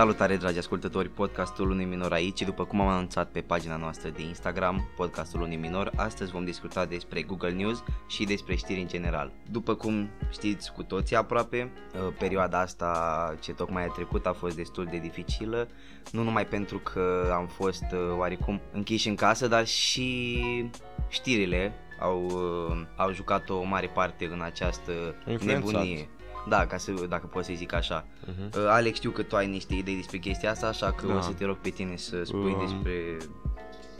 Salutare dragi ascultători, podcastul unui minor aici. După cum am anunțat pe pagina noastră de Instagram, podcastul unui minor, astăzi vom discuta despre Google News și despre știri în general. După cum știți cu toții aproape, uh, perioada asta ce tocmai a trecut a fost destul de dificilă, nu numai pentru că am fost uh, oarecum închiși în casă, dar și știrile au, uh, au jucat o mare parte în această Influențat. nebunie. Da, ca să, dacă pot să zic așa. Uh-huh. Uh, Alex, știu că tu ai niște idei despre chestia asta, așa că Da. o să te rog pe tine să spui Um, despre,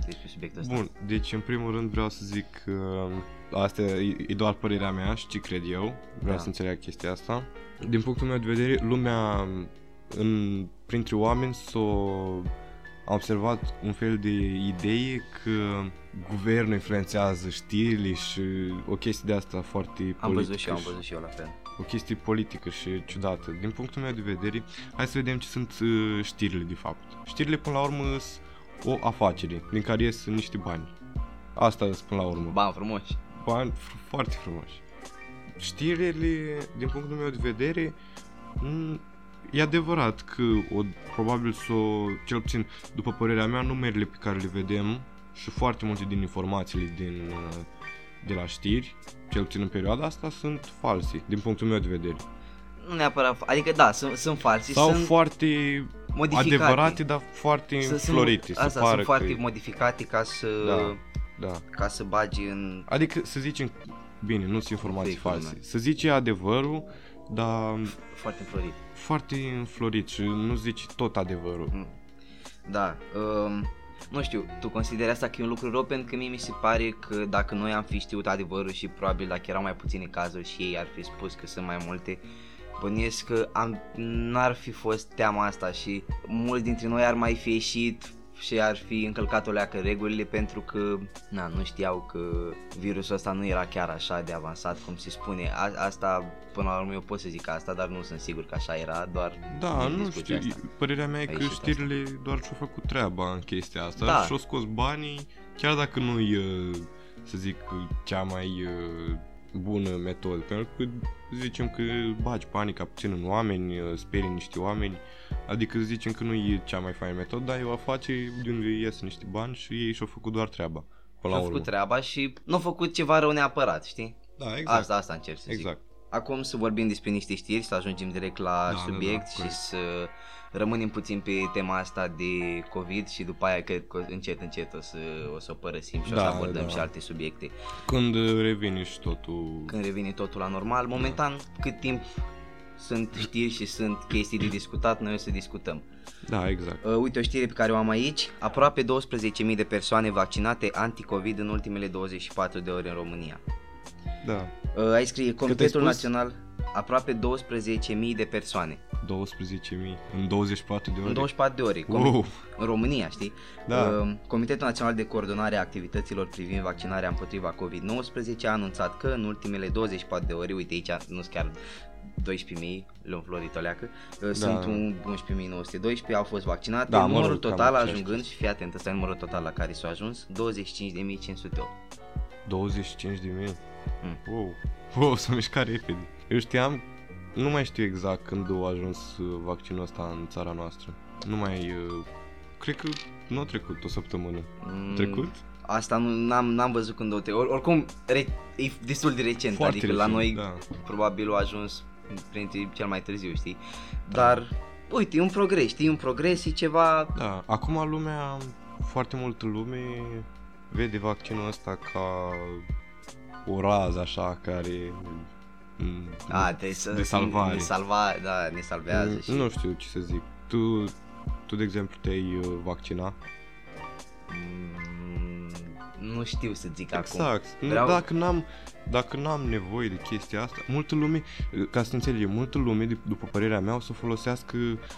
despre subiectul ăsta. Bun, deci în primul rând vreau să zic că asta e, e doar părerea mea și ce cred eu. Vreau Da. să înțeleg chestia asta. Din punctul meu de vedere, lumea în, printre oameni s-o a observat un fel de idee că guvernul influențează știrile și o chestie de asta foarte politică. Am văzut și eu, am văzut și eu la fel. O chestie politică și ciudată. Din punctul meu de vedere, hai să vedem ce sunt uh, știrile de fapt. Știrile până la urmă sunt o afacere din care ies niște bani. Asta sunt până la urmă. Bani frumoși. Bani fr- foarte frumoși. Știrile, din punctul meu de vedere, m- e adevărat că o, probabil să o, cel puțin după părerea mea, numerele pe care le vedem și foarte multe din informațiile din, uh, de la știri, cel puțin în perioada asta, sunt false, din punctul meu de vedere. Nu neapărat, adică da, sunt, sunt falsi, Sau sunt foarte modificate. adevărate, dar foarte Să- înflorite. Sunt, să asta, pară sunt foarte că... modificate ca să, Da, da. ca să bagi în... Adică să zicem, bine, nu sunt informații Fake-uri, false. da. Să zici adevărul, dar Foarte înflorit. foarte înflorit și nu zici tot adevărul. Mm. Da, um, nu știu, tu consideri asta că e un lucru rău? Pentru că mie mi se pare că dacă noi am fi știut adevărul și probabil dacă erau mai puține cazuri și ei ar fi spus că sunt mai multe, bănuiesc că am, n-ar fi fost teama asta și mulți dintre noi ar mai fi ieșit și ar fi încălcat o leacă regulile pentru că na, nu știau că virusul ăsta nu era chiar așa de avansat cum se spune. A, asta, până la urmă, eu pot să zic asta, dar nu sunt sigur că așa era, doar Da, din nu discuția știu, asta. părerea mea e A că ieșit știrile doar și-au făcut treaba în chestia asta Da. și-au scos banii, chiar dacă nu e, să zic, cea mai uh, bună metodă, pentru că zicem că bagi panica puțin în oameni, uh, sperii niște oameni, adică zicem că nu e cea mai faină metodă, dar e o afacere de unde ies niște bani și ei și-au făcut doar treaba. Până la și-au urmă. făcut treaba și nu au făcut ceva rău neapărat, știi? Da, exact. Asta, asta încerc să zic. exact. Acum să vorbim despre niște știri, să ajungem direct la Da, da, subiect da, și corect. să rămânem puțin pe tema asta de COVID și după aia cred că încet încet o să o, să o părăsim și o să Da, abordăm da. și alte subiecte. Când uh, revine și totul... Când revine totul la normal, momentan cât timp sunt știri și sunt chestii de discutat, noi o să discutăm. Da, exact. Uh, uite o știre pe care o am aici. Aproape 12.000 de persoane vaccinate anti-COVID în ultimele 24 de ore în România. Da. Uh, aici scrie Comitetul spus? Național aproape 12.000 de persoane 12.000 în 24 de ore. în 24 de ore. Com- Wow. În România, știi? Da. Uh, Comitetul Național de Coordonare a Activităților privind vaccinarea împotriva COVID-19 a anunțat că în ultimele 24 de ore, uite aici nu sunt chiar 12.000, le-am florit o leacă, uh, sunt un 11.912, au fost vaccinate, Da, mă numărul rog, cam total aceeași ajungând, și fii atent, ăsta e numărul total la care s-a ajuns, 25.508. 25 de mii. Mm. Wow. Wow, s-a mișcat repede. Eu știam, nu mai știu exact când a ajuns uh, vaccinul ăsta în țara noastră. Nu mai, uh, cred că nu a trecut o săptămână. Mm, Trecut? Asta nu, n-am, n-am văzut când o te... Or, oricum, re, e destul de recent, Foarte adică la recent, noi da. probabil a ajuns printre cel mai târziu, știi? Dar, uite, e un progres, știi, un progres, e ceva... Da, acum lumea, foarte multă lume vede vaccinul ăsta ca o rază așa care mm, A, trebuie să... de salvare. Ne salva, da, ne salvează Mm, și... Nu știu ce să zic. Tu, tu de exemplu, te-ai uh, vaccina? Mm, nu știu să zic acum. Exact. Nu, Vreau- Dacă n-am dacă n-am nevoie de chestia asta, multă lume, ca să înțelegem, multă lume, de- după părerea mea, o să o folosească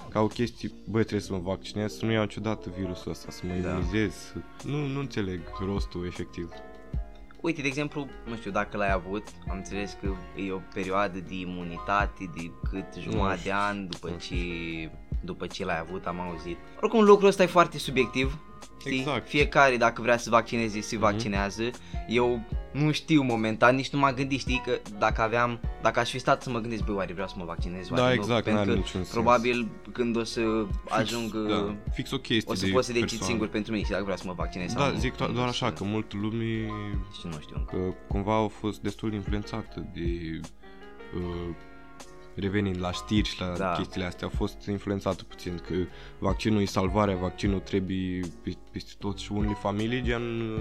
ca o chestie, băi, trebuie să mă vaccinez, să nu iau niciodată virusul ăsta, să mă Da. imunizez. să- Nu, nu înțeleg rostul efectiv. Uite, de exemplu, nu știu dacă l-ai avut, am înțeles că e o perioadă de imunitate de cât jumătate de știu, an după nu ce după ce l-ai avut, am auzit. Oricum lucrul ăsta e foarte subiectiv. Știi? Exact. Fiecare dacă vrea să vaccineze, se vaccinează. Eu nu știu momentan, nici nu m-am gândit, știi, că dacă aveam, dacă aș fi stat să mă gândesc, băi, oare vreau să mă vaccinez, oare Da, nu? exact, pentru n-are că niciun sens. probabil când o să ajung, da, uh, fix o chestie o să de pot să decid persoană. singur pentru mine și dacă vreau să mă vaccinez sau Da, nu. zic do- doar așa, că multă lume Și nu știu încă. că cumva au fost destul de influențată de uh, revenind la știri și la Da. da. chestiile astea, a fost influențată puțin că vaccinul e salvarea, vaccinul trebuie pe- peste tot și unele familii gen uh,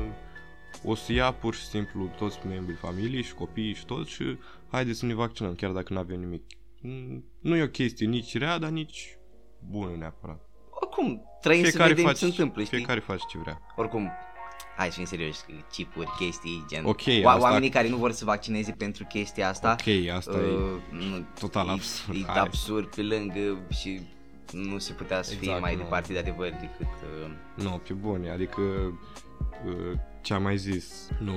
o să ia pur și simplu toți membrii familiei și copiii și tot și haide să ne vaccinăm chiar dacă nu avem nimic. Mm, Nu e o chestie nici rea, dar nici bună neapărat. Oricum, trăim să vedem ce se întâmplă, știi? fiecare face ce vrea. Oricum, hai să fim serios, chipuri, chestii, gen... Ok, Oa- asta- Oamenii care nu vor să vaccineze pentru chestia asta... Ok, asta e uh, nu, total e- absurd. E Hai. absurd pe lângă și nu se putea să fie Exact, mai nu. departe de adevăr decât... Uh, Nu, pe bune, adică uh, ce am mai zis, nu,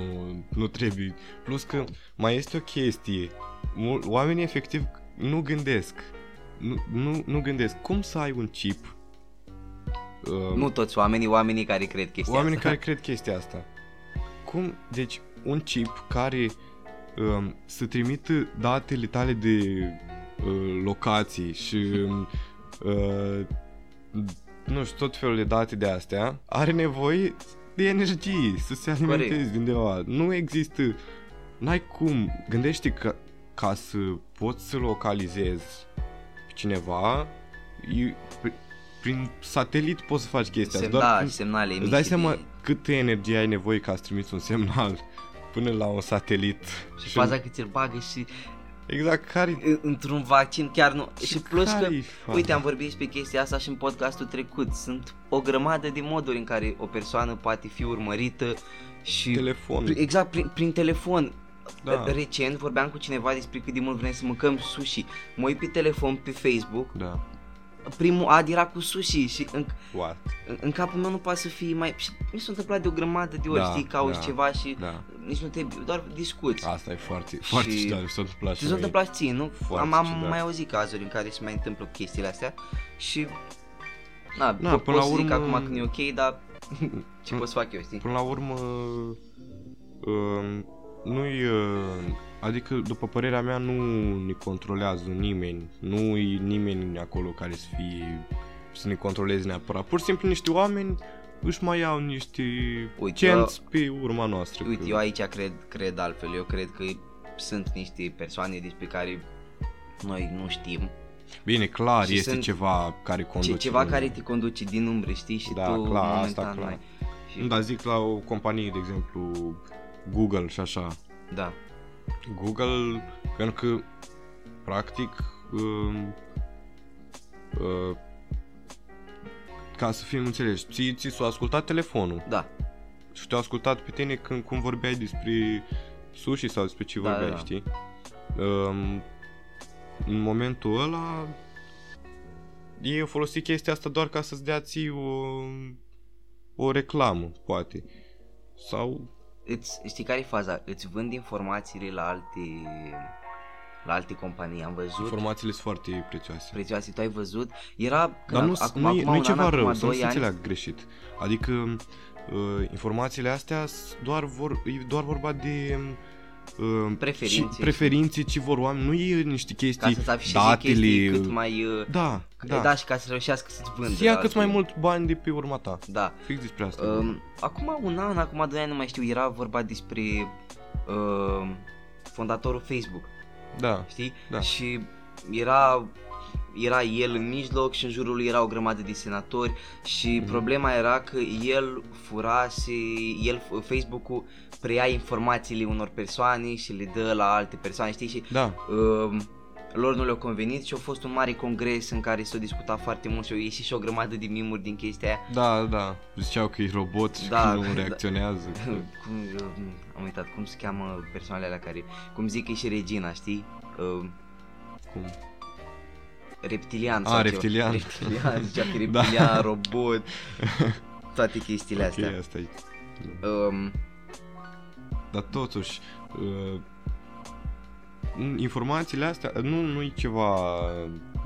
nu trebuie. Plus că mai este o chestie, Mul- oamenii efectiv nu gândesc, nu, nu, nu gândesc cum să ai un chip. Uh, nu toți oamenii, oamenii care cred chestia oamenii asta. care cred chestia asta. Cum, deci un chip care um, să trimită datele tale de uh, locații și um, uh, nu știu, tot felul de date de astea, are nevoie de energie să se alimenteze Corect. de undeva. Nu există, n-ai cum, gândește că ca să poți să localizezi pe cineva, e, pri- prin satelit poți să faci chestia Sem- asta. da, prin- și semnale Îți emise dai seama de... câtă energie ai nevoie ca să trimiți un semnal până la un satelit. Și faza că ți-l bagă și Exact, care în- într-un vaccin chiar nu... Și plus că, care-i faza? uite, am vorbit despre chestia asta și în podcastul trecut. Sunt o grămadă de moduri în care o persoană poate fi urmărită și... Telefon. Prin- Exact, prin, prin telefon. Da. Recent vorbeam cu cineva despre cât de mult vrem să mâncăm sushi. Mă uit pe telefon, pe Facebook, Da. Primul ad era cu sushi și în, What? în, în capul meu nu poate să fie mai... Și mi s-a întâmplat de o grămadă de ori, Da, știi, cauți da, ceva și Da. nici nu te... doar discuți. Asta e foarte, foarte Și- ciudat. Mi s-a întâmplat și Ți s-a mie. întâmplat ție, nu? Foarte am, am ciudat. mai auzit cazuri în care se mai întâmplă chestiile astea și... Na, Na, po- până pot la să zic urmă- acum că nu e ok, dar ce pot să fac eu, știi? Până la urmă, um, nu-i, uh, adică după părerea mea nu ne controlează nimeni, nu e nimeni acolo care să fie, să ne controleze neapărat. Pur și simplu niște oameni își mai iau niște Uite, cenți pe urma noastră. Uite, că- eu aici cred, cred altfel, eu cred că sunt niște persoane despre care noi nu știm. Bine, clar, Și este sunt ceva care conduce. Ce, ceva care te conduce din umbre, știi? Și Da, tu clar, asta momentan clar. nu ai. Și, Nu, dar zic la o companie, de exemplu, Google și așa. da. Google, pentru că, practic, um, uh, ca să fim înțelegi, ți, ți s-a ascultat telefonul Da, și te-a ascultat pe tine când cum vorbeai despre sushi sau despre ce Da, vorbeai, da, da. știi? Um, în momentul ăla ei au folosit chestia asta doar ca să-ți dea ție o, o reclamă, poate. Sau îți, știi care e faza? Îți vând informațiile la alte, la alte companii, am văzut. informațiile sunt foarte prețioase. prețioase, tu ai văzut? Era când Dar nu, acum, nu, e, acum nu e un ceva an, rău, acum să nu doi se ani, înțeleagă greșit. Adică uh, informațiile astea s- doar vor, e doar vorba de uh, Preferințe. ce- preferințe ce vor oameni, nu e niște ca chestii, să-ți afișeze datele, chestii cât mai... Uh, da, da. da, da, și ca să reușească să-ți vândă. să ia la cât mai alții. mult bani de pe urma ta. Da. Fix despre asta. Um, acum un an, acum doi ani, nu mai știu, era vorba despre uh, fondatorul Facebook, da, știi? Da. Și era era el în mijloc și în jurul lui era o grămadă de senatori și Mhm. problema era că el furase, el, Facebook-ul preia informațiile unor persoane și le dă la alte persoane, știi? Și da, uh, lor nu le-a convenit și a fost un mare congres în care s-a discutat foarte mult și au ieșit și o grămadă de mimuri din chestia aia. da, da. Ziceau că e robot și Da, că nu da. reacționează. că- cum, uh, am uitat, cum se cheamă persoanele alea care, cum zic că e și Regina, știi? Uh, Cum? Reptilian A, sau reptilian. Ceva. Reptilian, zicea că e Da. reptilian, robot, toate chestiile astea. Ok, asta e. Um, Dar totuși, uh, informațiile astea nu, nu e ceva,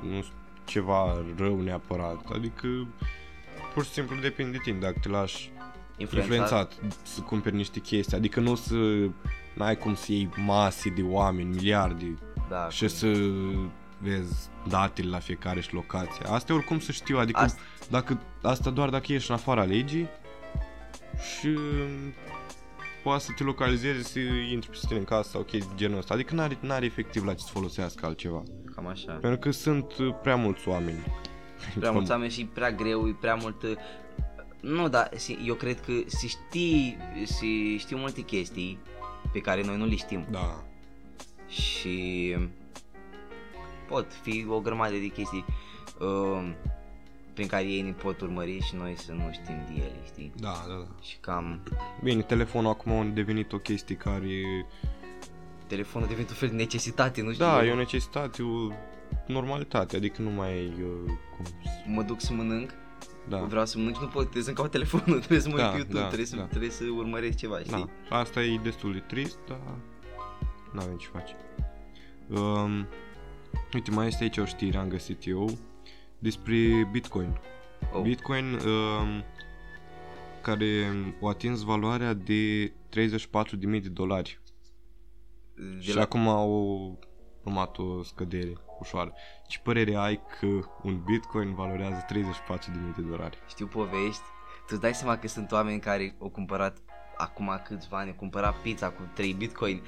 nu ceva rău neapărat. Adică, pur și simplu depinde de tine. Dacă te lași influențat. influențat să cumperi niște chestii. Adică nu să... N-ai cum să iei mase de oameni, miliarde Da, și să vezi datele la fiecare și locație. Asta e oricum să știu, adică Asta- dacă, asta doar dacă ești în afara legii și poate să te localizezi să intri pe tine în casă sau chestii de genul ăsta. Adică n-are, n-are efectiv la ce să folosească altceva. cam așa. Pentru că sunt uh, prea mulți oameni. Prea mulți oameni și prea greu, e prea mult... uh, Nu, dar si- eu cred că se știi, se știu multe chestii pe care noi nu le știm. Da. și pot fi o grămadă de chestii um, prin care ei ne pot urmări și noi să nu știm de ele, știi? Da, da, da. Și cam Bine, telefonul acum a devenit o chestie care... telefonul devine un fel de necesitate, nu știu? Da, eu e o necesitate, o normalitate, adică nu mai ai... uh, Cum... să- mă duc să mănânc, Da. vreau să mănânc și nu pot, trebuie să-mi caut telefonul, trebuie să mă Da, uit pe YouTube, da, trebuie, să, da. trebuie să urmăresc ceva, știi? Da, asta e destul de trist, dar n-avem ce face. Um, uite, mai este aici o știre, am găsit eu, despre Bitcoin. Oh, Bitcoin um, care a atins valoarea de 34.000 de dolari de și la, acum au urmat o scădere ușoară. Ce părere ai că un Bitcoin valorează 34.000 de dolari? știu povești, tu îți dai seama că sunt oameni care au cumpărat acum câțiva ani, au cumpărat pizza cu 3 bitcoin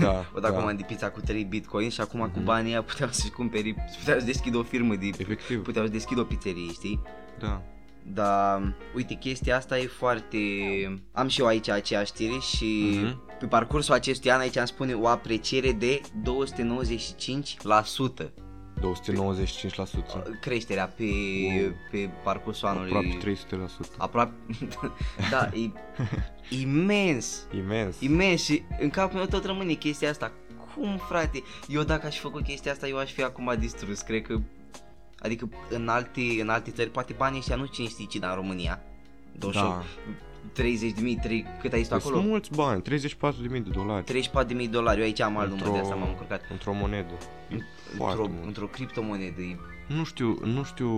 Da, o dat da. comandă de pizza cu 3 bitcoin și acum cu Mhm. banii ăia puteau să-și cumperi, puteau să deschidă o firmă de, Efectiv, puteau să deschidă o pizzerie, știi? da. Dar, uite, chestia asta e foarte... Am și eu aici aceeași știre și Mhm. pe parcursul acestui an aici am spune o apreciere de 295% 295%. creșterea pe, Wow. pe parcursul anului. Aproape 300%. Aproape... da, e imens. Imens. Imens și în capul meu tot rămâne chestia asta. Cum, frate? Eu dacă aș fi făcut chestia asta, eu aș fi acum distrus. Cred că... Adică în alte, în alte țări, poate banii ăștia nu cine știe ce, dar în România. 28, da. 30 de mii, 3, cât ai zis tu Păi acolo? Sunt mulți bani, 34.000 de dolari 34 de mii dolari, eu aici am alt număr de asta m-am încurcat. într-o monedă. E foarte Într-o, mult. într-o criptomonedă. e- Nu știu, nu știu...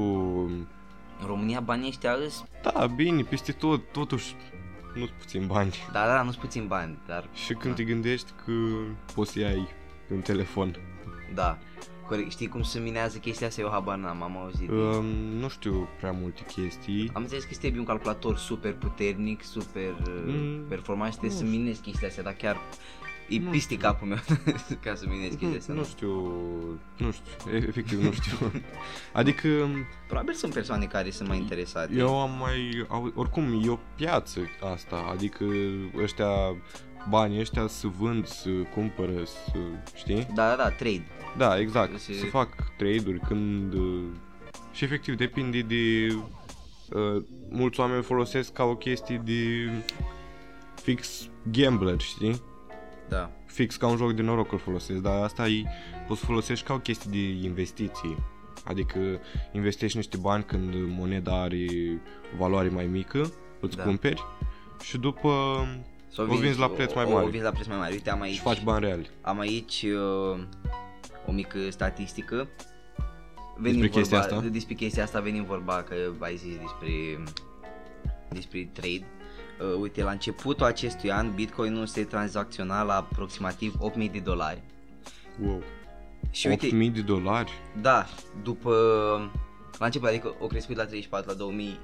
În România banii ăștia îs, Da, bine, peste tot, totuși nu sunt puțin bani. da, da, nu-s puțin bani, dar Și când Da. te gândești că poți să iai un telefon. da. Corect, știi cum se minează chestia asta? Eu habar n-am, am auzit. Um, nu știu prea multe chestii. Am înțeles că este un calculator super puternic, super Mm, mm, performant și trebuie nu să minezi chestia asta, dar chiar e Nu piste capul meu ca să minezi chestia asta. Nu Nu. știu, nu știu, e- efectiv nu știu. Adică Probabil sunt persoane care sunt mai interesate. eu am mai, au- oricum e o piață asta, adică ăștia, banii ăștia să vând, să cumpără, să, știi? Da, da, da, trade. Da, exact, Se- să fac trade-uri când... uh, Și efectiv depinde de... Uh, mulți oameni folosesc ca o chestie de fix gambler, știi? Da. Fix ca un joc de noroc îl folosesc, dar asta e, poți să folosești ca o chestie de investiție. Adică investești niște bani când moneda are o valoare mai mică, îți Da. cumperi și după S-o O vinzi la preț mai o, mare. O vinzi la preț mai mare. Uite, am aici, și faci bani reali. am aici uh, o mică statistică. Venim Despre chestia vorba, asta? Despre chestia asta venim vorba că ai zis despre, despre trade. Uh, uite, la începutul acestui an Bitcoinul se tranzacționa la aproximativ 8000 de dolari. Wow. Și uite, 8000 de dolari? da, după la început, adică o crescut la 34 la 2000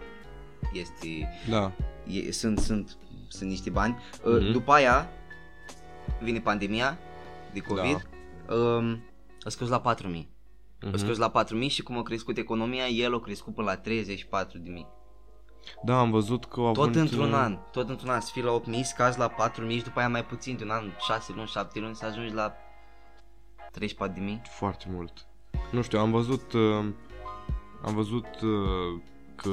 este Da. e, sunt, sunt, sunt niște bani. Mhm. Uh, după aia vine pandemia de COVID. Da. Um, a scăzut la 4000. A Mhm. scăzut la 4000 și cum a crescut economia, el a crescut până la 34.000. Da, am văzut că au Tot avut... într-un uh, an, tot într-un an, să fii la 8000, scazi la 4000 și după aia mai puțin, de un an, 6 luni, 7 luni, să ajungi la 34.000. Foarte mult. Nu știu, am văzut... Uh, am văzut uh, că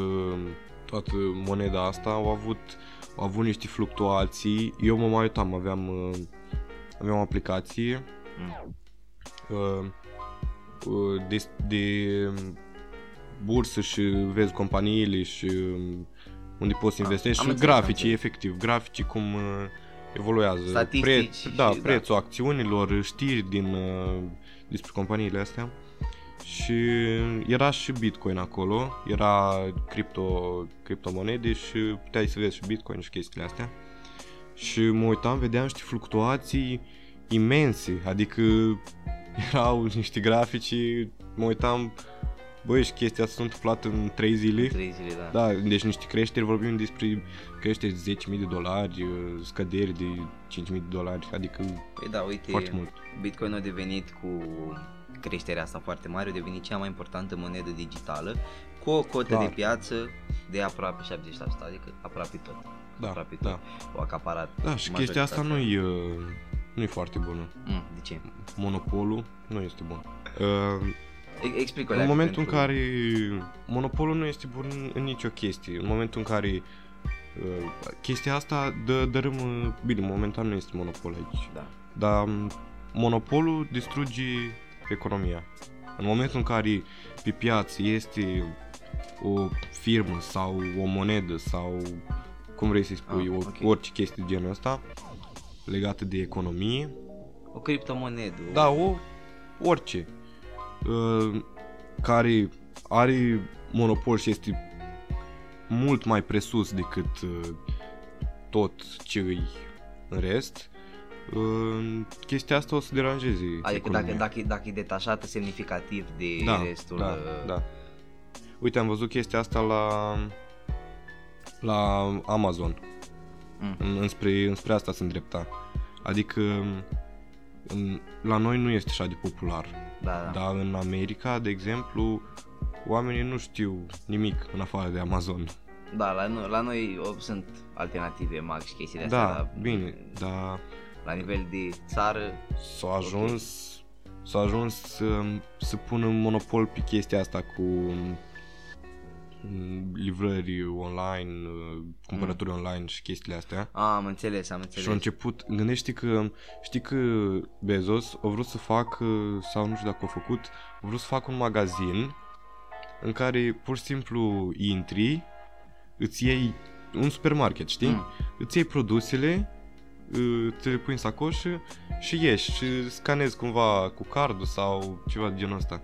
toată moneda asta au avut, au avut niște fluctuații. Eu mă mai uitam, aveam, uh, aveam o aplicație Mm. uh, uh, de, de bursă și vezi companiile și um, unde poți să Ah, investești am și înțeles, am graficii, înțeles. efectiv, graficii cum uh, evoluează. Statistici și- da, da. prețul acțiunilor, știri din uh, despre companiile astea. și era și Bitcoin acolo, era cripto, criptomonede și puteai să vezi și Bitcoin și chestiile astea. Și mă uitam, vedeam niște fluctuații imense, adică erau niște grafici, mă uitam, băi, și chestia asta s-a întâmplat în 3 zile. Trei zile, da. Da, deci niște creșteri, vorbim despre creșteri de 10.000 de dolari, scăderi de 5.000 de dolari, adică Păi da, uite, foarte mult. Bitcoin a devenit cu creșterea asta foarte mare, a devenit cea mai importantă monedă digitală cu o cotă Da. de piață de aproape 70%, adică aproape tot. Da, aproape da. tot. O acaparat. Da, și chestia asta majoritatea. nu-i, uh, nu-i foarte bună. Mm, de ce? Monopolul nu este bun. Uh, E- Explică în momentul în care monopolul nu este bun în nicio chestie, în momentul în care uh, chestia asta dă, dărâmă, bine, momentan nu este monopol aici, Da. dar um, monopolul distruge economia. În momentul în care pe piață este o firmă sau o monedă sau cum vrei să-i spui, Ah, o, ok. orice chestie de genul ăsta legată de economie, O criptomonedă. da, o, orice, uh, care are monopol și este mult mai presus decât uh, tot ce îi în rest, uh, chestia asta o să deranjeze Adică economia. dacă, dacă, dacă e detașată semnificativ de da, restul... da, uh, da. Uite, am văzut chestia asta la la Amazon. Mm. În, înspre, înspre asta se îndrepta. Adică în, la noi nu este așa de popular. Da, da. Dar în America, de exemplu, oamenii nu știu nimic în afară de Amazon. Da, la, noi, la noi o, sunt alternative mag și chestiile astea. Da, dar bine, dar La nivel de țară, s-a ajuns s-a ajuns să, să pună un monopol pe chestia asta cu mm, livrări online, uh, cumpărături online și chestiile astea. a, am înțeles, am Și înțeles. a început, gândește că, știi că Bezos a vrut să facă, sau nu știu dacă a făcut, a vrut să facă un magazin în care pur și simplu intri, îți iei un supermarket, știi? Mm. Îți iei produsele, uh, te le pui în sacoșă și ieși și scanezi cumva cu cardul sau ceva de genul ăsta.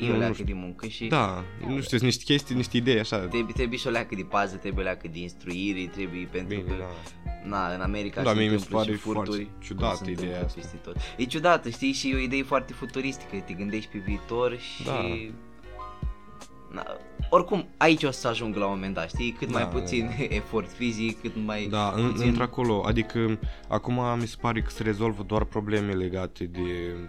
E nu o leacă știu. de muncă și Da, nu știu, sunt niște chestii, niște idei așa. trebuie, trebuie și o leacă de pază, trebuie o leacă de instruire, trebuie pentru Bine, că, da. na, în America Da, se mie mi se întâmplă pare și furturi, foarte cum ciudată se ideea întâmplă asta. peste tot. E ciudată, știi, și e o idee foarte futuristică, te gândești pe viitor și... Da. Na, oricum, aici o să ajung la un moment dat, știi? Cât mai Da, puțin da, efort fizic, cât mai Da, în, puțin... într-acolo, adică acum mi se pare că se rezolvă doar probleme legate de uh,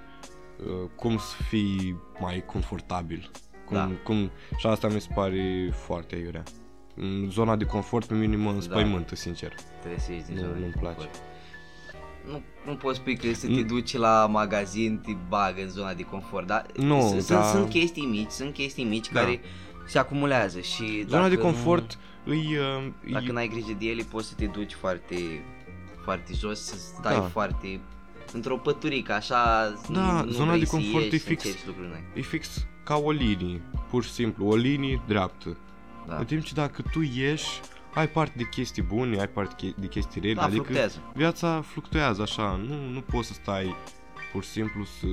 cum să fii mai confortabil. Cum, Da. cum, și asta mi se pare foarte aiurea. În zona de confort pe mine mă înspăimântă, sincer. Trebuie să ieși din Nu- zona de nu-mi confort. place. Nu, nu poți spui că să te Nu- duci la magazin, te bagă în zona de confort, dar Nu, sunt, dar- sunt chestii mici, sunt chestii mici Da. care se acumulează și Zona de dacă nu- confort îi... uh, Dacă îi n-ai grijă de ele, poți să te duci foarte, foarte jos, să stai Da. foarte într-o păturică, așa, Da, nu zona vrei de să confort ieși, e să fix. încerci lucruri noi. e fix ca o linie, pur și simplu, o linie dreaptă. Da, În timp ce dacă tu ieși, ai parte de chestii bune, ai parte che- de chestii rele, da adică fluctuează. viața fluctuează așa, nu, nu poți să stai pur și simplu să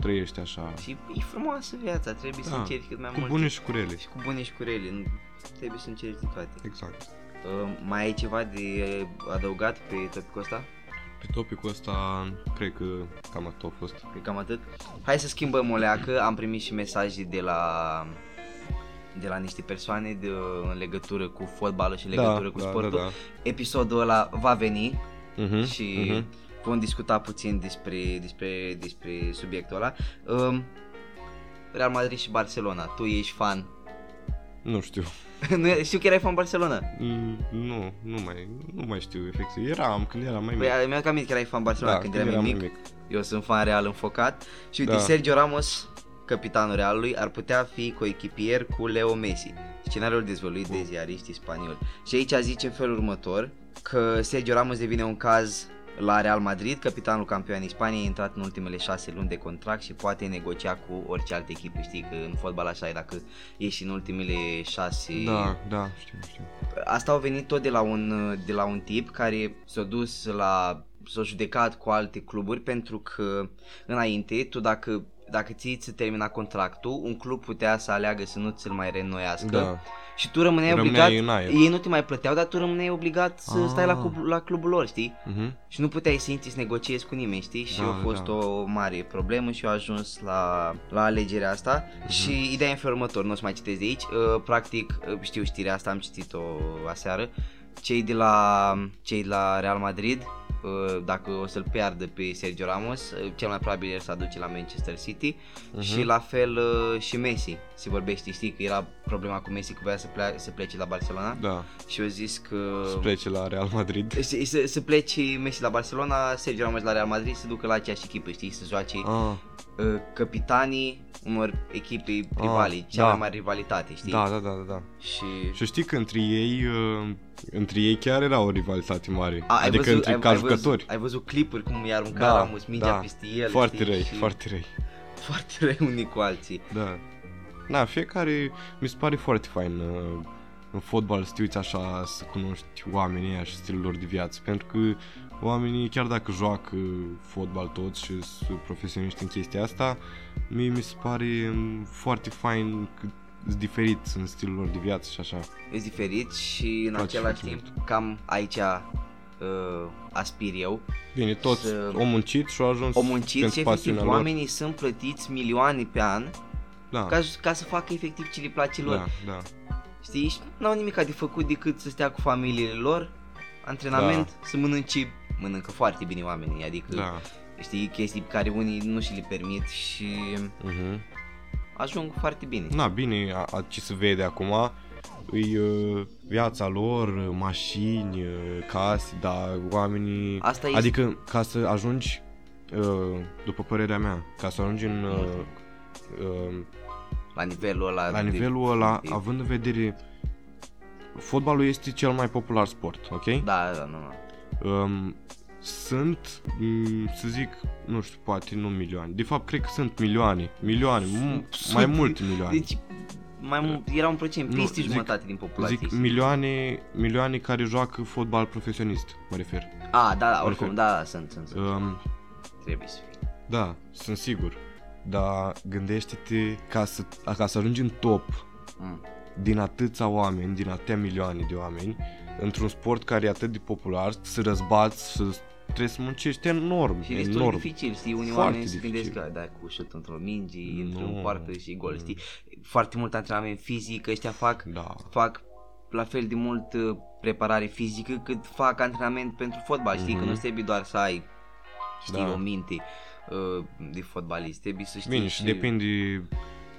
trăiești așa, Și e frumoasă viața, trebuie să Da, încerci cât mai cu mult. bune și cu rele. și cu bune și cu rele, nu, trebuie să încerci de toate. Exact. Uh, mai ai ceva de adăugat pe topicul ăsta? Pe topicul ăsta, cred că cam atât a fost. Cred cam atât. Hai să schimbăm o leacă. Am primit și mesaje de la de la niște persoane de, în legătură cu fotbalul și în legătură cu da, sportul. Da, da. Episodul ăla va veni Uh-huh, și uh-huh. vom discuta puțin despre, despre, despre subiectul ăla. Um, Real Madrid și Barcelona. Tu ești fan? Nu știu. Nu, Știu că erai fan Barcelona. Mm, Nu, nu mai, nu mai știu efectiv. Eram când eram mai mic. Păi mi-am aminte că erai fan Barcelona da, când eram mic. mic. Eu sunt fan Real înfocat și uite, Da. Sergio Ramos, capitanul Realului, ar putea fi coechipier cu Leo Messi. Scenariul dezvăluit de Bun. ziariștii spanioli. Și aici zice în felul următor că Sergio Ramos devine un caz la Real Madrid, capitanul campionii Spaniei a intrat în ultimele șase luni de contract și poate negocia cu orice altă echipă. Știi că în fotbal așa e, dacă ești în ultimele șase Da, da, știu, știu. Asta a venit tot de la un, de la un tip care s-a dus la s-a judecat cu alte cluburi pentru că înainte tu dacă dacă ți se termina contractul, un club putea să aleagă să nu ți-l mai reînnoiască Da. și tu rămâneai Rămâneai obligat, în aer. ei nu te mai plăteau, dar tu rămâneai obligat să Ah. stai la, club, la clubul lor, știi? Mhm. Și nu puteai să intri să negociezi cu nimeni, știi? Și Da, a fost da. o mare problemă și eu ajuns la, la alegerea asta Mhm. și ideea e în felul următor, nu o să mai citesc de aici, uh, practic uh, știu știrea asta, am citit-o aseară, cei de la, cei de la Real Madrid, uh, dacă o să-l piardă pe Sergio Ramos, uh, cel mai probabil el să aduce la Manchester City Mhm. și la fel uh, și Messi, se vorbește, știi că era problema cu Messi că voia să, plea, să plece la Barcelona Da. și eu zis că... Să plece la Real Madrid. Să, să, să plece Messi la Barcelona, Sergio Ramos la Real Madrid, să ducă la aceeași echipă, știi, să joace uh. Ah, capitanii unor echipe rivali, cea da. mai mare rivalitate, știi? da, da, da, da, da. Și Și știi că între ei, uh, între ei chiar era o rivalitate mare. A, ai adică văzut, între ai, ca ai jucători. Văzut, ai văzut clipuri cum i-a aruncat Da, Ramos mingea da. peste el, Foarte știi? răi, și foarte răi. foarte răi unii cu alții. Da. Da, fiecare mi se pare foarte fain uh, în fotbal să te uiți așa, să cunoști oamenii ăia și stilul lor de viață, pentru că oamenii, chiar dacă joacă fotbal toți și sunt profesioniști în chestia asta, mie mi se pare um, foarte fain că sunt diferiți în stilul lor de viață și așa. E diferit și în Place același foarte timp cam aici uh, aspir eu. Bine, toți Să- au muncit și au ajuns O muncit pentru și efectiv pasiunea lor. oamenii sunt plătiți milioane pe an Da, ca, ca să facă efectiv ce le place lor. da, da. Știi? Și n-au nimic de făcut decât să stea cu familiile lor, antrenament, să mănânce, mănâncă foarte bine oamenii, adică Da. știi, chestii pe care unii nu și le permit și Mhm. Ajung foarte bine. Na, bine, a, a, ce se vede acum îi uh, viața lor, uh, mașini, uh, case, dar oamenii... Asta este- Adică ca să ajungi, uh, după părerea mea, ca să ajungi în... Uh, uh, La nivelul ăla. la de- nivelul ăla, de- având în vedere... Fotbalul este cel mai popular sport, ok? Da, da, nu, nu. Um, sunt, mm, să zic, nu știu, poate nu milioane. De fapt, cred că sunt milioane. Milioane, m- Sunt- mai multe milioane. Deci, mai mult, era un procent, Nu, peste zic- jumătate din populație. Zic milioane, milioane care joacă fotbal profesionist, mă refer. A, da, da, oricum, Perfect. da, da, sunt, sunt, sunt. Um, Trebuie să fie. da, sunt sigur. Dar gândește-te ca să, ca să ajungi în top Mm. din atâția oameni, din atâtea milioane de oameni, într-un sport care e atât de popular, să răzbați, să trebuie să muncești enorm, Și destul de enorm. dificil, știi, unii Foarte oameni se gândesc dificil. că da, cu șut într-o minge, intri Nu. în poartă și gol, știi? Foarte mult antrenament fizic, ăștia fac, Da. fac la fel de mult uh, preparare fizică cât fac antrenament pentru fotbal, știi? Că Mhm. nu trebuie doar să ai, știi, Da. o minte uh, de fotbalist, trebuie să știi Bine, și depinde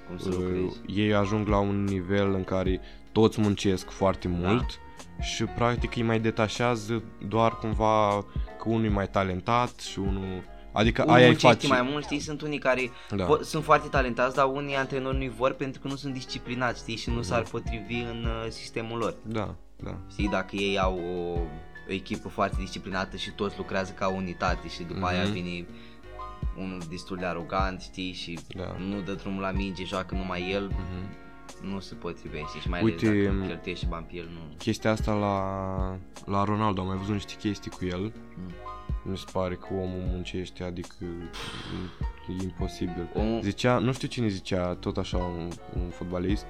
cum să uh, lucrezi. ei ajung la un nivel în care toți muncesc foarte mult și practic îi mai detașează doar cumva că unul e mai talentat și unul... Adică Unii aia îi muncești face... mai mult, știi, sunt unii care Da. po- sunt foarte talentați, dar unii antrenori nu-i vor pentru că nu sunt disciplinați, știi, și nu s-ar potrivi în uh, sistemul lor. Da, da. Știi, dacă ei au o, o echipă foarte disciplinată și toți lucrează ca unitate și după aia Mhm. vine unul destul de arogant, știi, și Da. nu dă drumul la minge, joacă numai el, Mhm. Nu se potrivește și mai Uite, ales dacă cheltuiești bani pe el, nu. Chestia asta la, la Ronaldo, am mai văzut niște chestii cu el. Mm. Mi se pare că omul muncește, adică e, e imposibil. Omul, Zicea, nu știu cine zicea, tot așa un, un fotbalist,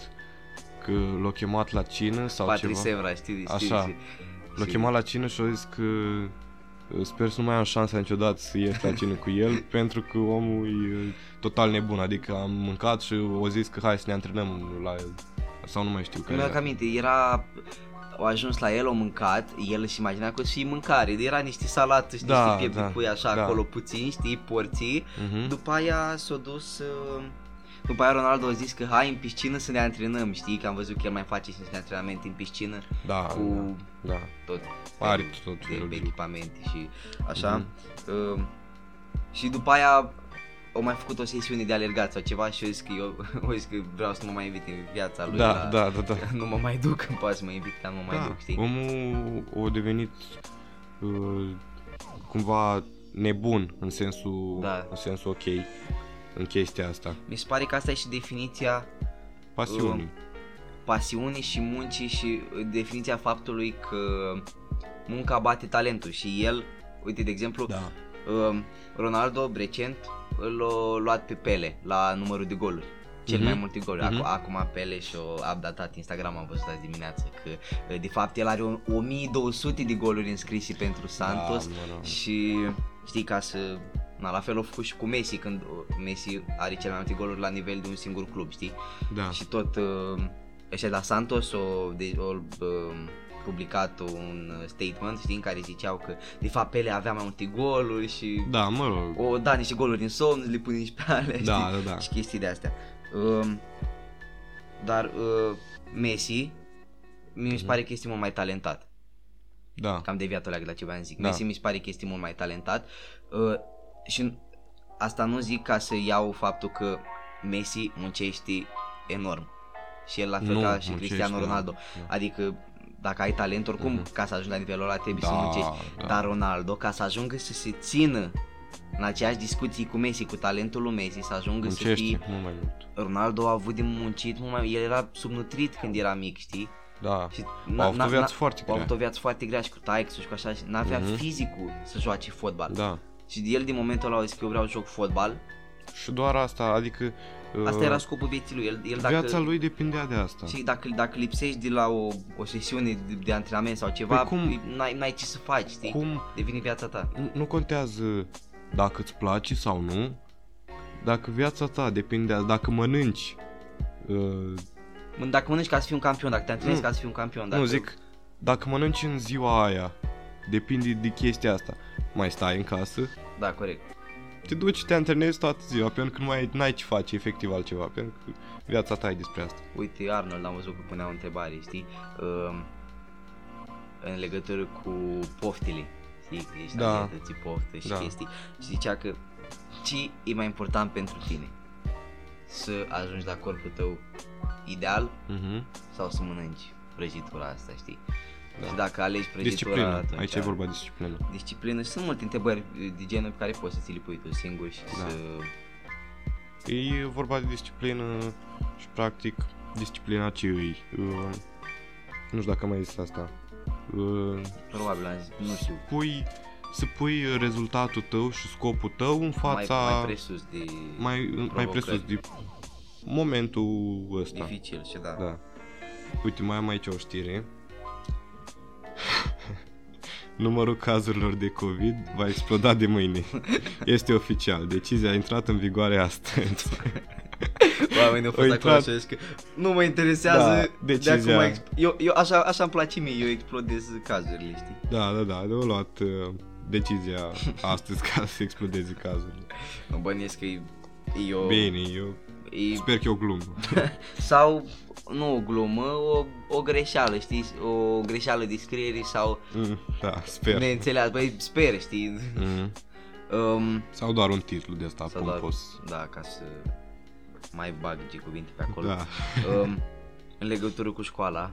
că l-a chemat la cină sau Patrice ceva. Evra, știi, știi, Așa. știi. L-a Și- chemat la cină și a zis că uh, sper să nu mai am șansa niciodată să ies la cină cu el pentru că omul e uh, total nebun, adică am mâncat și o zis că hai să ne antrenăm la el sau nu mai știu Mi-am care. aminte, era au ajuns la el, au mâncat, el își imagina că o să fie mâncare, era niște salată și Da, niște piept da, de pui așa da. acolo puțin, știi, porții. Mhm. După aia s-a dus, uh, după aia Ronaldo a zis că hai în piscină să ne antrenăm, știi, că am văzut că el mai face și niște antrenamente în piscină Da, cu da, da. tot Are felul tot de felul de echipamente și așa. Mhm. Uh, și după aia au mai făcut o sesiune de alergat sau ceva și eu zis că eu o zis că vreau să mă mai invit în viața lui Da, la, da, da, da. nu mă mai duc, îmi poate să mă invit, dar nu mă mai da. duc, știi? Omul a devenit uh, cumva nebun în sensul, Da. în sensul ok în chestia asta. Mi se pare că asta e și definiția Pasiunii. pasiunii și muncii și uh, definiția faptului că munca bate talentul și el, uite de exemplu, Da. Um, Ronaldo, recent, l-a luat pe Pele la numărul de goluri. Cel Mhm. mai multe goluri. Acu- Mhm. Acum Pele și-a updatat Instagram, am văzut azi dimineață că uh, de fapt el are o- 1200 de goluri înscrise pentru Santos Da, mă rog. și știi ca să Na, la fel a făcut și cu Messi când uh, Messi are cele mai multe goluri la nivel de un singur club, știi? Da. Și tot uh, ăștia de la Santos au, de, au uh, publicat un uh, statement, știi, în care ziceau că de fapt Pele avea mai multe goluri și Da, mă rog. o da niște goluri în somn, le pune nici pe alea, știi? Da, da, da. Și chestii de astea. Um, dar uh, Messi mi Mhm. se pare că este mult mai talentat. Da. Cam deviat alea de la ce v-am zic. Da. Messi mi se pare că este mult mai talentat uh, și asta nu zic ca să iau faptul că Messi muncește enorm. Și el la fel Nu, ca și muncește, Cristiano da. Ronaldo. Da. Adică dacă ai talent, oricum Mhm. ca să ajungi la nivelul ăla trebuie Da, să muncești. da. Dar Ronaldo, ca să ajungă să se țină în aceeași discuții cu Messi, cu talentul lui Messi, să ajungă să Muncește fie... mult mai mult. Ronaldo a avut de muncit mult mai... El era subnutrit când era mic, știi? Da. Și A avut o viață foarte A grea. avut o viață foarte grea și cu taix și cu așa și n-avea Mhm. fizicul să joace fotbal. Da. Și el din momentul ăla a zis că eu vreau să joc fotbal. Și doar asta, adică... Asta uh, era scopul vieții lui. El, el dacă, Viața lui depindea de asta. Și dacă, dacă lipsești de la o, o sesiune de, de antrenament sau ceva, Păi cum- n-ai, n-ai ce să faci, știi? Cum Devine viața ta. nu, nu contează dacă îți place sau nu, dacă viața ta depinde, dacă mănânci, uh, Mă, Dacă mănânci ca să fii un campion, dacă te antrenezi Nu. ca să fii un campion, dacă... nu zic, dacă mănânci în ziua aia, depinde de chestia asta. Mai stai în casă, Da, corect. te duci și te antrenezi toată ziua, pentru că nu mai n-ai ce face efectiv altceva, pentru că viața ta e despre asta. Uite, Arnold, am văzut că punea o întrebare, știi? Uh, în legătură cu poftile. Știi? Că ești Da. da. ți poftă și Da. chestii. Și zicea că ce e mai important pentru tine? Să ajungi la corpul tău ideal Mhm. sau să mănânci prăjitura asta, știi? Da. Și dacă alegi prăjitura Disciplină, atunci... aici e vorba de disciplină. Disciplină și sunt multe întrebări de genul pe care poți să ți le pui tu singur și Da. să... E vorba de disciplină și practic disciplina ce îi. Uh, nu știu dacă am mai zis asta. Uh, Probabil am zis, nu știu, pui, să pui rezultatul tău și scopul tău în fața mai, mai presus de mai, mai provocări. presus de momentul ăsta. dificil și da. Da. Uite, mai am aici o știre. Numărul cazurilor de COVID va exploda de mâine. Este oficial. Decizia a intrat în vigoare astăzi. Oamenii au fost Au acolo intrat- și au zis că nu mă interesează Da, de decizia. acum exp- eu, eu așa, așa îmi place mie, eu explodez cazurile, știi? Da, da, da, au luat uh, decizia astăzi ca să explodeze cazurile. Mă bănuiesc că e, e o... Bine, eu E, sper că e o glumă. sau, nu o glumă, o, o greșeală, știi? O greșeală de scriere sau Mm, da, sper. neînțeleas, băi, sper, știi? Mm. Um, Sau doar un titlu de asta sau doar, pompos. da, ca să mai bag ce cuvinte pe acolo. Da. Um, în legătură cu școala,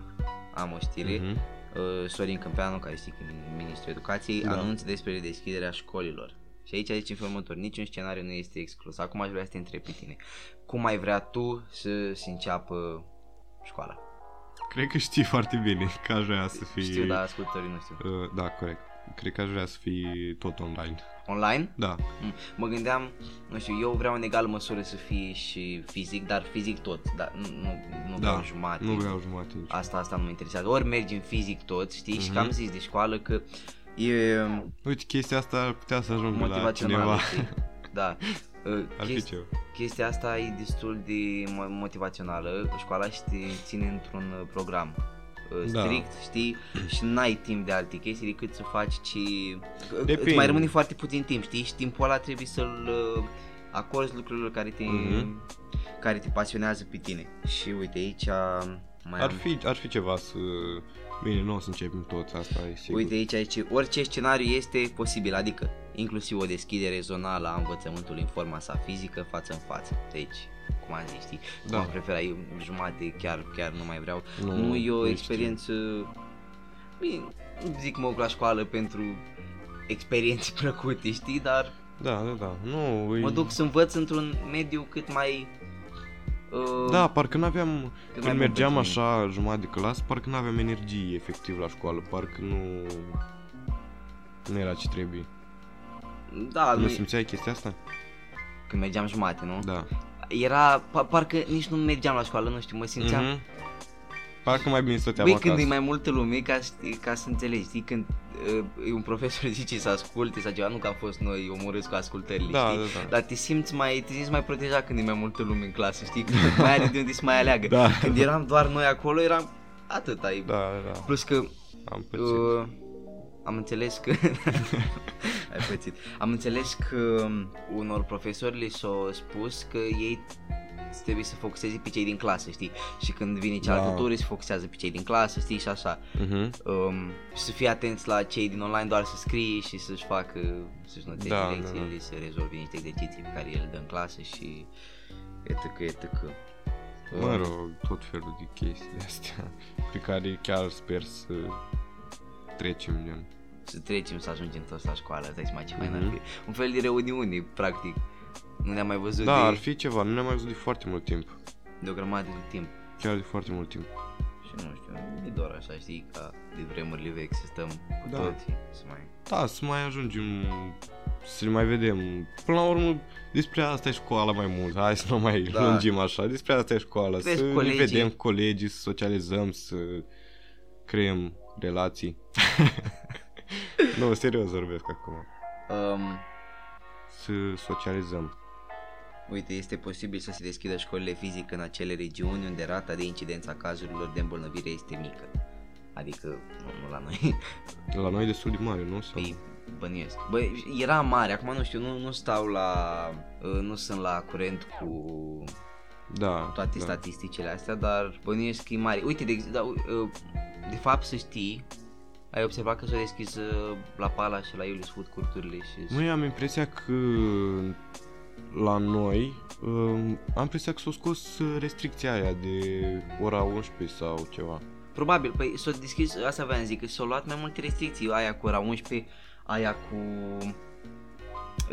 am o știre. Mhm. uh, Sorin Câmpeanu, care știi că e ministrul educației, Da. da. anunță despre deschiderea școlilor. Și aici zice în felul următor, niciun scenariu nu este exclus. Acum aș vrea să te întreb pe tine. Cum ai vrea tu să se înceapă școala? Cred că știi foarte bine că aș vrea să fii... Știu, dar ascultătorii nu știu. Uh, da, corect. Cred că aș vrea să fii tot online. Online? Da. Mm, Mă gândeam, nu știu, eu vreau în egală măsură să fie și fizic, dar fizic tot. Dar nu, nu, nu da. vreau jumate. Nu vreau jumate nici. Asta, asta nu mă interesează. Ori mergi în fizic tot, știi? Și Mhm. că am zis de școală că e Uite, chestia asta ar putea să ajungă la motivațională, cineva. știi? Da. Uh, Ar fi chesti- ceva. chestia asta e destul de mo- motivațională. Școala și te ține într-un uh, program uh, Da. strict, știi? Și n-ai timp de alte chestii decât să faci ce... Depinde. Îți mai rămâne foarte puțin timp, știi? Și timpul ăla trebuie să-l uh, acorzi lucrurilor care te, Mhm. care te pasionează pe tine. Și uite, aici mai Ar am... fi, ar fi ceva să... Bine, nu o să începem toți, asta e sigur. Uite aici, aici, orice scenariu este posibil, adică inclusiv o deschidere zonală a învățământului în forma sa fizică față în față. Deci, cum am zis, știi, Da. da. cum prefera eu jumate, chiar, chiar nu mai vreau. Nu, Nu, nu e o nici experiență, bine, nu zic mă la școală pentru experiențe plăcute, știi, dar Da, da, da. Nu, e... mă duc să învăț într-un mediu cât mai... Uh, Da, parcă n-aveam... mai Când bun mergeam pentru așa jumătate de clasă, parcă n-aveam energie efectiv la școală, parcă nu... Nu era ce trebuie. Da, Nu nu, simțeai chestia asta? când mergeam jumate, nu? Da. Era, pa, parcă nici nu mergeam la școală, nu știu, mă simțeam... Mhm. Parcă mai bine stăteam Băi, acasă. când e mai multă lume, ca, știi, ca să înțelegi, știi, când uh, un profesor zice să asculte sau ceva, nu că am fost noi omorâți cu ascultările, Da, știi? da, da. Dar te simți mai, te simți mai protejat când e mai multă lume în clasă, știi? Când mai are de unde să mai aleagă. Da. Când eram doar noi acolo, eram atât ai. Da, da, Plus că am pățit. uh, am înțeles că ai pățit. Am înțeles că unor profesori li s-a spus că ei trebuie să focuseze pe cei din clasă, știi? Și când vine cealaltă Da. tură, se focusează pe cei din clasă, știi? Și așa. Mhm. Um, și să fii atenți la cei din online doar să scrie și să-și facă, să-și noteze Da, da, lecțiile, să rezolve niște exerciții pe care el dă în clasă și etc, etc. Mă rog, tot felul de chestii de astea pe care chiar sper să trecem gen. Să trecem să ajungem toți la școală, îți dai seama ce fain ar Mhm. fi. Un fel de reuniune, practic. Nu ne-am mai văzut Da, de, ar fi ceva, nu ne-am mai văzut de foarte mult timp. de o grămadă de timp. Chiar de foarte mult timp. Și nu știu, e doar așa, știi, ca de vremurile vechi să stăm cu Da. toții, să mai... Da, să mai ajungem să ne mai vedem. Până la urmă, despre asta e școala mai mult. Hai să nu mai Da. lungim așa. Despre asta e școala. Vezi să colegii. ne vedem cu colegii, să socializăm, să creăm relații. nu, serios vorbesc acum. Um, Să socializăm. Uite, este posibil să se deschidă școlile fizică în acele regiuni unde rata de incidență a cazurilor de îmbolnăvire este mică. Adică, nu, nu la noi, La noi e destul de mare, nu? Sau... păi bănuiesc. Băi, era mare, acum nu știu, nu, nu stau la, uh, nu sunt la curent cu Da, toate da. statisticile astea, dar bănuiesc că e mare. Uite, de, ex- da, uh, de fapt să știi, ai observat că s-au deschis uh, la Pala și la Iulius Food curturile și... Măi, am impresia că la noi um, am impresia că s-a scos uh, restricția aia de ora 11 sau ceva. Probabil, păi s-au deschis, asta vreau să zic, că s-au luat mai multe restricții, aia cu ora 11, aia cu...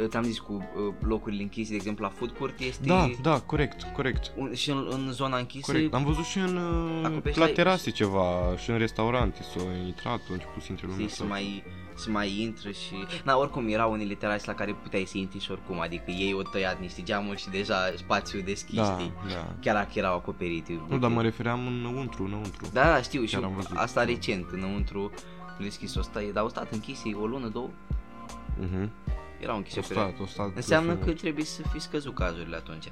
Ți-am zis cu uh, locurile închise, de exemplu la food court este... Da, da, corect, corect. Un, și în, în zona închisă... Corect. Am văzut și în uh, Acoperești la la- terase ceva, și în restaurante s-au intrat, au început să intre lumea. Știi, să mai, să mai intră și... Na, oricum erau unele terase la care puteai să intri și oricum, adică ei au tăiat niște geamuri și deja spațiul deschis, Da, știi? da. Chiar dacă erau acoperite. Nu, dar mă refeream înăuntru, înăuntru. Da, da, știu, și Chiar am văzut. asta recent, înăuntru, deschis o stai, dar au stat închise o lună, două, Mhm. erau închise O o perioadă. stat, o stat. Înseamnă frumos. că trebuie să fi scăzut cazurile atunci.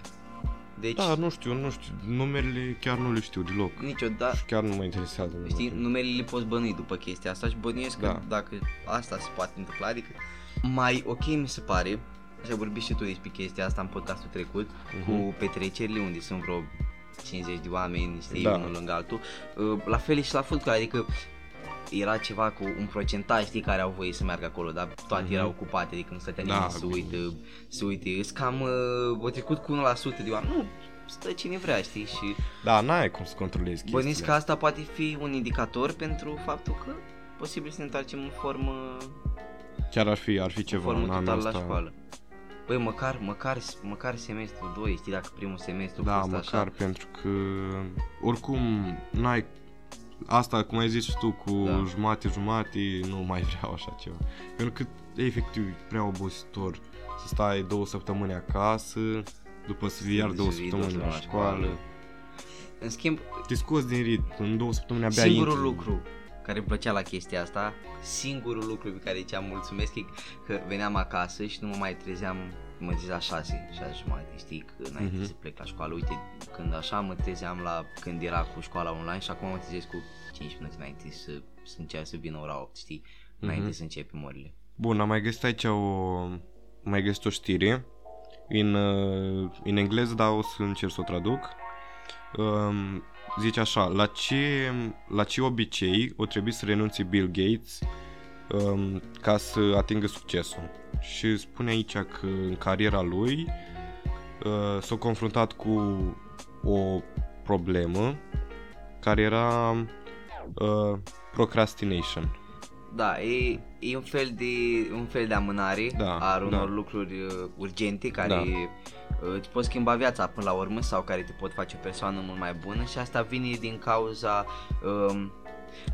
Deci, Da, nu știu, nu știu, numerele chiar nu le știu deloc. niciodată, Și chiar nu mă interesează. știi, numerele. numerele le poți bănui după chestia asta și bănuiesc că Da. dacă asta se poate întâmpla, adică mai ok mi se pare, și ai vorbit și tu despre chestia asta în podcastul trecut, Mhm. cu petrecerile unde sunt vreo 50 de oameni, știi, Da. unul lângă altul, Uh, la fel e și la fotbal, adică era ceva cu un procentaj, știi, care au voie să meargă acolo, dar toate Mhm. erau ocupate, adică nu stătea Da, nimeni să bine. uite, să uite, îs cam, uh, au trecut cu 1% de oameni, nu, stă cine vrea, știi, și Da, n-ai cum să controlezi chestiile. bănuiesc că asta poate fi un indicator pentru faptul că posibil să ne întoarcem în formă, Chiar ar fi, ar fi în ceva formă în anul total la ăsta. școală. Băi, măcar, măcar, măcar semestru 2, știi, dacă primul semestru a Da, fost măcar așa. pentru că oricum n-ai asta, cum ai zis și tu, cu Da. jumate, jumate, nu mai vreau așa ceva. Pentru că efectiv e prea obositor să stai două săptămâni acasă, după să vii iar Să două vii săptămâni două la săptămâni la școală. În schimb, Te scoți din ritm, în două săptămâni abia Singurul intri. lucru care îmi plăcea la chestia asta, singurul lucru pe care ți-am mulțumesc e că veneam acasă și nu mă mai trezeam, mă trezeam la 6, 6 jumate, știi, că înainte Mhm. să plec la școală. Uite, când așa mă trezeam la, când era cu școala online și acum mă trezesc cu 5 minute înainte să, să încerc să vină ora 8, știi, înainte Mhm. să începem orele. Bun, am mai găsit aici o... mai găsit o știre în, uh, în engleză, dar o să încerc să o traduc. Um, zice așa, la ce, la ce obicei o trebuie să renunțe Bill Gates um, ca să atingă succesul? Și spune aici că în cariera lui uh, s-a confruntat cu o problemă care era uh, procrastination. Da, e, e un fel de un fel de amânare Da, a unor da. lucruri uh, urgente care Da. uh, îți pot schimba viața până la urmă sau care te pot face o persoană mult mai bună și asta vine din cauza um,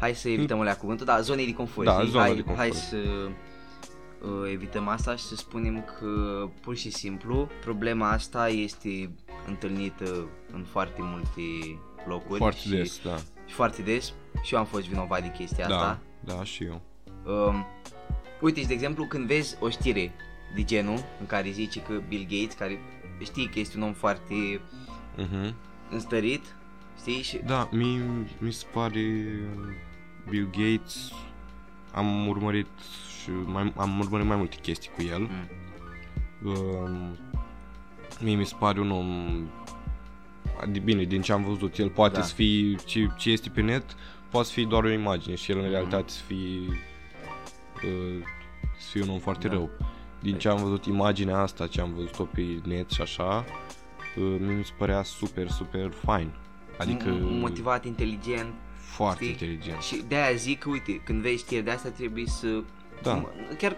hai să evităm alea cuvântul, da, zonei de confort. Da, știi? zona hai, de confort. hai să uh, evităm asta și să spunem că pur și simplu problema asta este întâlnită în foarte multe locuri Foarte și, des, da. și foarte des și eu am fost vinovat de chestia Da, asta. da, și eu. Um, uite, și de exemplu, când vezi o știre de genul în care zice că Bill Gates, care știi că este un om foarte Mhm. înstărit, știi, și Da, mi, mi se pare Bill Gates, am urmărit și mai, am urmărit mai multe chestii cu el. Mm. Um, mie mi se pare un om adi- bine, din ce am văzut, el poate Da. să fie ce, ce este pe net, poate să fie doar o imagine și el în Mhm. realitate să fie uh, să fie un om foarte Da. rău. Din ce am văzut imaginea asta, ce am văzut-o pe net și așa, uh, mie mi se părea super, super fine. Adică m- motivat, inteligent foarte știi? inteligent. și de aia zic că, uite, când vezi știri de asta trebuie să... Da. m- Chiar,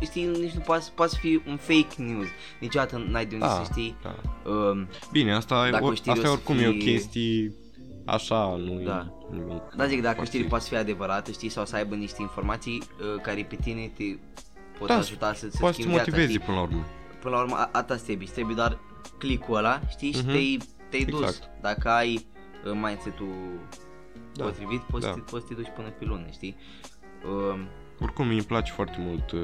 știi, nici nu poate, poate să fie un fake news. Niciodată n-ai de unde Da, să știi. da. Um, Bine, asta, Dacă or, o știre asta o e să oricum e o fie- chestie așa, nu Da. e nimic. da, zic, dacă foarte- știri poate să fie adevărată, știi, sau să aibă niște informații uh, care pe tine te pot Da, ajuta să, să Poate să te schimbi viața, motivezi știi? până la urmă. Până la urmă, a- asta îți trebuie, îți trebuie doar clicul ăla, știi, și Mhm. te-ai, te-ai dus. Exact. Dacă ai uh, mindset-ul Da, potrivit, poți, da. să te, poți să te duci până pe lună, știi? Um, Oricum, mi-mi place foarte mult. uh,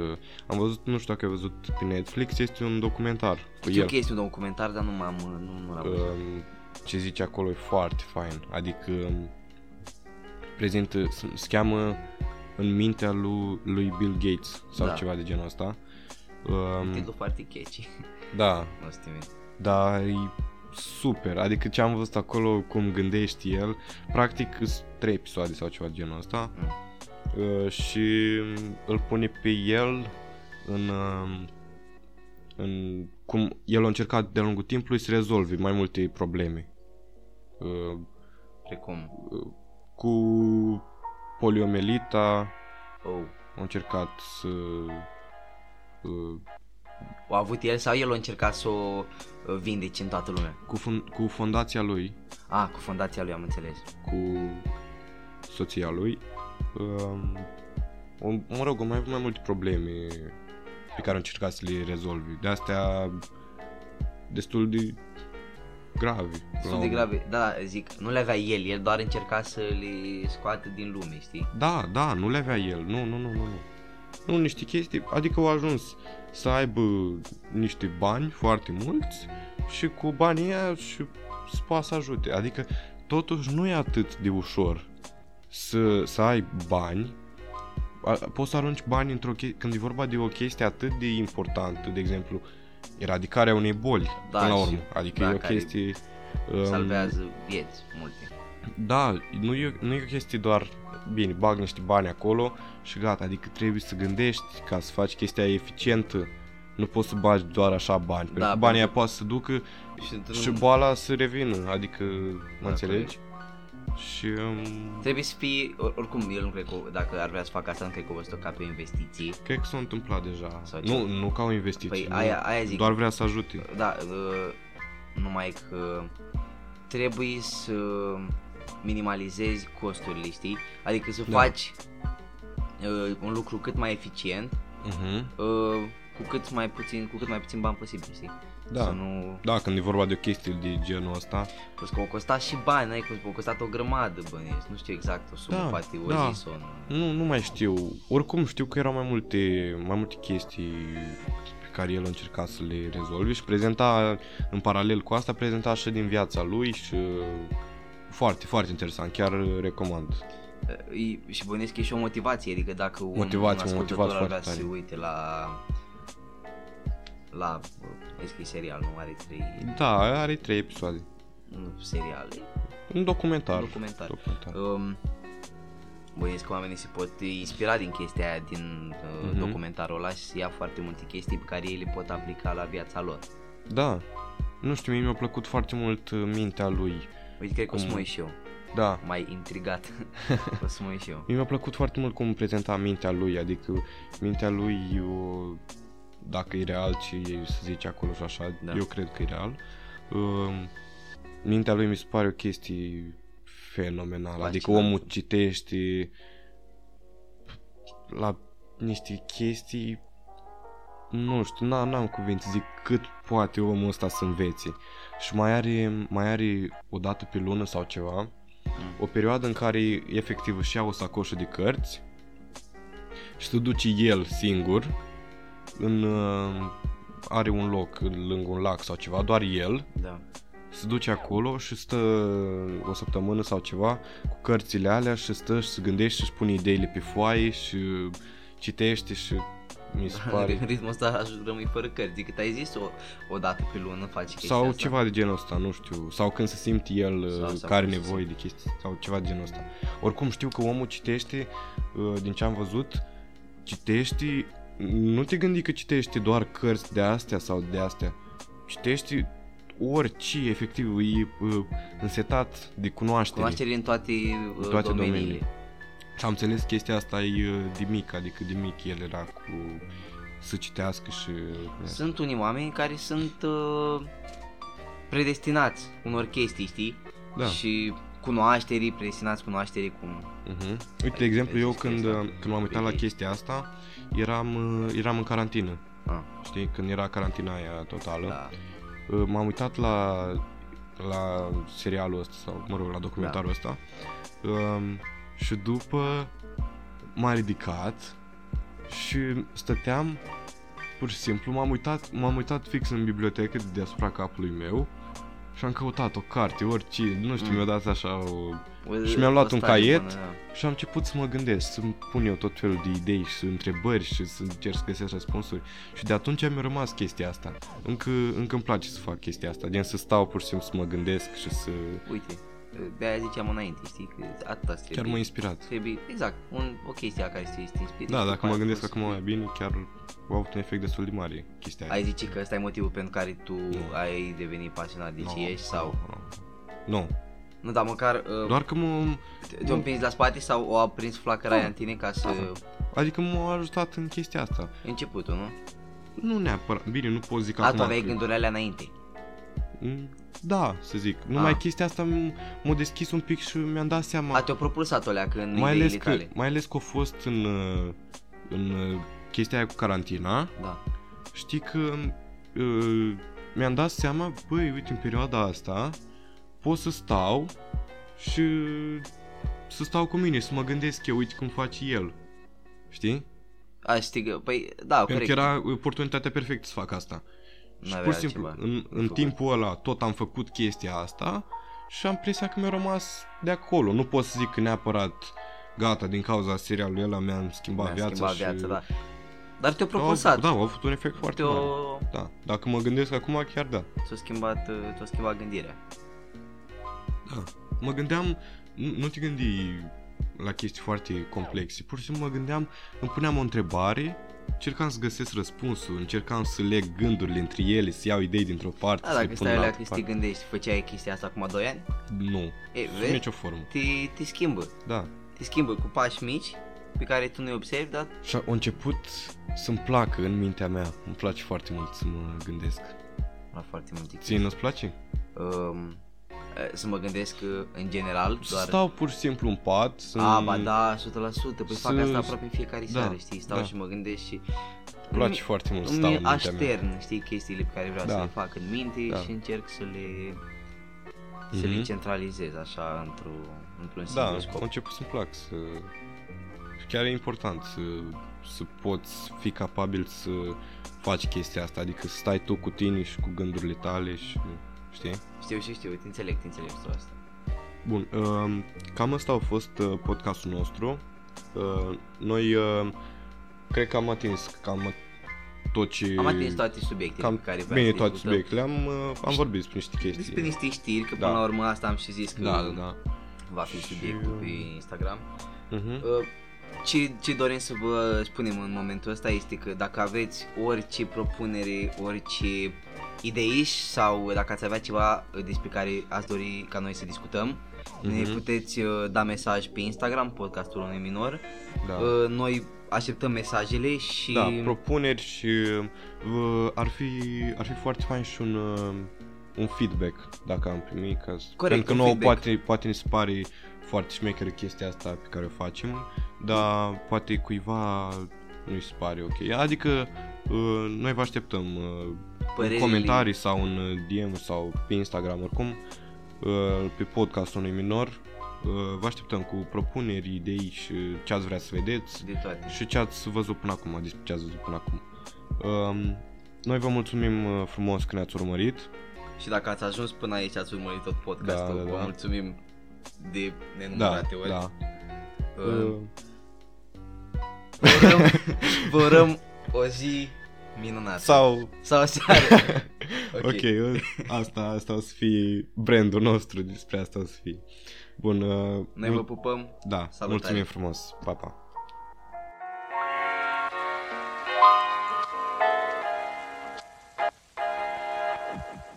Am văzut, nu știu dacă ai văzut pe Netflix, este un documentar cu știu el. că este un documentar, dar nu m-am, nu, nu l-am văzut. Um, ce zice acolo e foarte fain. Adică um, prezintă, se se cheamă în mintea lui, lui Bill Gates sau Da. ceva de genul ăsta. Um, Titlul foarte catchy, da, nu o să te mint. dar e super. Adică ce am văzut acolo, cum gândește el, practic sunt trei episoade sau ceva de genul ăsta. Mm. Uh, și îl pune pe el în, um, în cum el a încercat de-a lungul timpului să rezolve mai multe probleme. Uh, Precum, cu poliomelita oh, a încercat să uh, o a avut el sau el a încercat să o uh, vindece în toată lumea? cu, fun- cu fondația lui, Ah, cu fondația lui am înțeles. cu soția lui, um, o, mă rog, au mai avut mai multe probleme pe care au încercat să le rezolve. De astea destul de grave. Destul de grave, da, zic, nu le avea el, el doar încerca să le scoată din lume, știi? Da, da, nu le avea el. Nu, nu, nu, nu. Nu, nu niște chestii, adică au ajuns să aibă niște bani foarte mulți și cu banii ăia și să poată să ajute. Adică totuși nu e atât de ușor să, să ai bani A- poți să arunci bani într-o chestie, când e vorba de o chestie atât de importantă, de exemplu, eradicarea unei boli, Da, până la și- urmă. Adică da, e o care chestie... um, Salvează vieți multe. da, nu e, nu e o chestie doar, bine, bag niște bani acolo și gata, adică trebuie să gândești ca să faci chestia eficientă. Nu poți să bagi doar așa bani, pentru că banii pentru- aia poate să ducă Și, într-un- și boala să revină, adică, mă Da, înțelegi? Și, um, Trebuie să fie, or- oricum, el nu cred că, dacă ar vrea să facă asta, nu cred că o văzut-o ca pe o investiție. cred că s-a întâmplat deja. Sau ce? Nu, nu ca o investiție, Păi nu, aia, aia zic, doar vrea să ajute. da, uh, numai că trebuie să minimalizezi costurile, știi? Adică să Da. faci uh, un lucru cât mai eficient, Uh-huh. uh, cu cât mai puțin, cu cât mai puțin bani posibil, știi? Da. Să nu... Da, când e vorba de o chestie de genul ăsta, Plus că au costat și bani, ai că au costat o grămadă bănuiesc, nu știu exact o sumă, Da, poate o da. zi sau nu. nu, nu mai știu. Oricum știu că erau mai multe, mai multe chestii pe care el încerca să le rezolve și prezenta, în paralel cu asta, prezenta și din viața lui și foarte, foarte interesant, chiar recomand. E, și bănuiesc că e și o motivație, adică dacă un, Motivație, un m-a ascultător motivat ar vrea foarte să se tare. uite la la vezi că e serial, nu are trei Da, are trei episoade. nu, seriale, Un documentar. documentar. documentar. Um, bănuiesc că oamenii se pot inspira din chestia aia, din uh, Mhm. documentarul ăla și să ia foarte multe chestii pe care ei le pot aplica la viața lor. Da. Nu știu, mie mi-a plăcut foarte mult uh, mintea lui. Uite, cred că o să Cum- mă uit și eu, Da, mai intrigat, o să mă uit și eu. Mie mi-a plăcut foarte mult cum prezenta mintea lui, adică mintea lui, eu, dacă e real ce se zice acolo și așa, Da. da. eu cred că e real. Um, mintea lui mi se pare o chestie fenomenală, adică Fascinant. omul citește la niște chestii nu știu, n- n-am cuvinte, zic cât poate omul ăsta să învețe. Și mai are, mai are o dată pe lună sau ceva, o perioadă în care efectiv își ia o sacoșă de cărți și se duce el singur în, uh, are un loc lângă un lac sau ceva, doar el, Da. se duce acolo și stă o săptămână sau ceva cu cărțile alea și stă și se gândește și își pune ideile pe foaie și citește și mi se pare... În ritmul ăsta aș rămâi fără cărți. Cât ai zis, o, o dată pe lună faci chestia Sau asta. ceva de genul ăsta, nu știu. Sau când se simte el Sau- sau, sau că are când se nevoie de chestii. Sau ceva de genul ăsta. Oricum știu că omul citește, uh, din ce am văzut, citește, nu te gândi că citește doar cărți de astea sau de astea. Citește orice, efectiv, e uh, însetat de cunoaștere. Cunoaștere în toate, uh, toate domeniile. domeniile. Și am înțeles chestia asta e uh, de mic, adică de mic el era cu să citească și... Sunt unii oameni care sunt uh, predestinați unor chestii, știi? Da. Și cunoașterii, predestinați cunoașterii cum... Uh-huh. Uite, de exemplu, eu Există când, asta. uh, când m-am uitat la Ok. chestia asta, eram, uh, eram în carantină. Ah, Știi? Când era carantina aia totală. da. Uh, M-am uitat la, la serialul ăsta, sau mă rog, la documentarul Da. ăsta. Um, și după m-am ridicat și stăteam pur și simplu, m-am uitat, m-am uitat fix în bibliotecă de deasupra capului meu și am căutat o carte, orice, nu știu, Mm. mi-a dat așa o... O- Și mi-am luat o un stare caiet. bună, da. Și am început să mă gândesc, să pun eu tot felul de idei și întrebări și să încerc să găsesc răspunsuri. Și de atunci mi-a rămas chestia asta. Încă, încă îmi place să fac chestia asta, gen să stau pur și simplu să mă gândesc și să... Uite, de aia ziceam înainte, știi? Că atâta trebuie. Chiar m-a inspirat. Trebuie, exact, un, o chestie la care să te inspiri. Da, și dacă după mă aia gândesc poți acum să- mai bine, chiar a avut un efect destul de mare chestia aia. Ai zice că ăsta e motivul pentru care tu Nu. ai devenit pasionat de Nu, ce ești sau... Nu, nu. Nu, dar măcar uh, Doar că mă... te- te-a împins la spate sau o aprins flacăra aia în tine ca să... Adică m-a ajutat în chestia asta. Începutul, nu? Nu neapărat. Bine, nu pot zic A, tu acum. aveai că- gândurile alea înainte. Mm, Da, să zic. Numai Ah. chestia asta m- m-a deschis un pic și mi-am dat seama. A, te-a propulsat o leacă în mai ales, ideile că, tale. mai ales că a fost în, uh, în uh, chestia aia cu carantina, Da. știi că uh, mi-am dat seama, băi, uite, în perioada asta pot să stau și să stau cu mine, să mă gândesc eu, uite cum face el. Știi? A, știi că, păi, da, Pentru corect. că era oportunitatea perfectă să fac asta. Și N-avea pur și simplu, altceva în, de în făcut. timpul ăla tot am făcut chestia asta și am impresia că mi-a rămas de acolo. Nu pot să zic că neapărat gata, din cauza serialului ăla mi-am schimbat Mi-a viața schimbat și... viața, da. Dar te-a Da, propulsat. Da, a avut un efect foarte mare. te-a, Da, dacă mă gândesc acum, chiar da. te-a schimbat, uh, te-a schimbat gândirea. da. Mă gândeam, nu, nu te gândi la chestii foarte complexe, pur și simplu mă gândeam, îmi puneam o întrebare, încercam să găsesc răspunsul, încercam să leg gândurile între ele, să iau idei dintr-o parte, Da, să le dacă pun stai în la altă că să te parte. gândești, făceai chestia asta acum 2 ani, Nu, e, sub vezi, nicio formă. te, te schimbă. Da. Te schimbă cu pași mici pe care tu nu-i observi, dar Și a început să-mi placă în mintea mea. Îmi place foarte mult să mă gândesc. la foarte multe Ție nu-ți place? um, eh, să mă gândesc uh, în general Să doar stau pur și simplu în pat, să... A, ba da, 100%, păi să- fac asta aproape în fiecare da, seară, știi, stau da. și mă gândesc și Îmi place foarte mult să stau îmi în mintea mea. aștern, știi, chestiile pe care vreau Da. să le fac în minte Da. și încerc să le să le Mhm. centralizez așa într-un, într-un Da, singur a scop. început să-mi plac să... Și chiar e important să, să poți fi capabil să faci chestia asta, adică să stai tu cu tine și cu gândurile tale și... Știi? Știu și știu, te înțeleg, te înțeleg tu asta. Bun, um, cam asta a fost uh, podcastul nostru. Uh, noi uh, cred că am atins cam tot ce... Am atins toate subiectele cam pe care vreau bine să toate discutăm. subiectele. Am, uh, am vorbit despre niște chestii. Despre niște știri, că Da. până la urmă asta am și zis că Da, da, da. va fi subiectul pe Instagram. Uh-huh. Uh, Ce, ce dorim să vă spunem în momentul ăsta este că dacă aveți orice propunere, orice idei sau dacă ați avea ceva despre care ați dori ca noi să discutăm, ne Mhm. puteți uh, da mesaj pe Instagram, podcastul unui minor. Da. Uh, Noi așteptăm mesajele și Da, propuneri și uh, ar, fi, ar fi foarte fain și un, uh, un feedback dacă am primit. Ca, să- pentru că un nouă feedback. poate, poate ni se pare foarte șmecheră chestia asta pe care o facem, dar poate cuiva, nu-i se pare ok. Adică uh, noi vă așteptăm uh, în Părerile- comentarii sau în uh, DM sau pe Instagram oricum uh, pe podcastul unui minor. Uh, vă așteptăm cu propuneri, idei și ce ați vrea să vedeți De toate. și ce ați văzut până acum, despre ce ați văzut până acum. Um, noi vă mulțumim uh, frumos că ne-ați urmărit. Și dacă ați ajuns până aici, ați urmărit tot podcastul, Da, da, vă da. mulțumim de Da, nenumărate ori. da. Uh, Uh, Vă urăm, vă urăm o zi minunată. sau Sau seară. Ok, okay asta, asta o să fie brandul nostru, despre asta o să fie. Bun, uh, Noi mul- vă pupăm. da, Salutare. mulțumim frumos, pa, pa.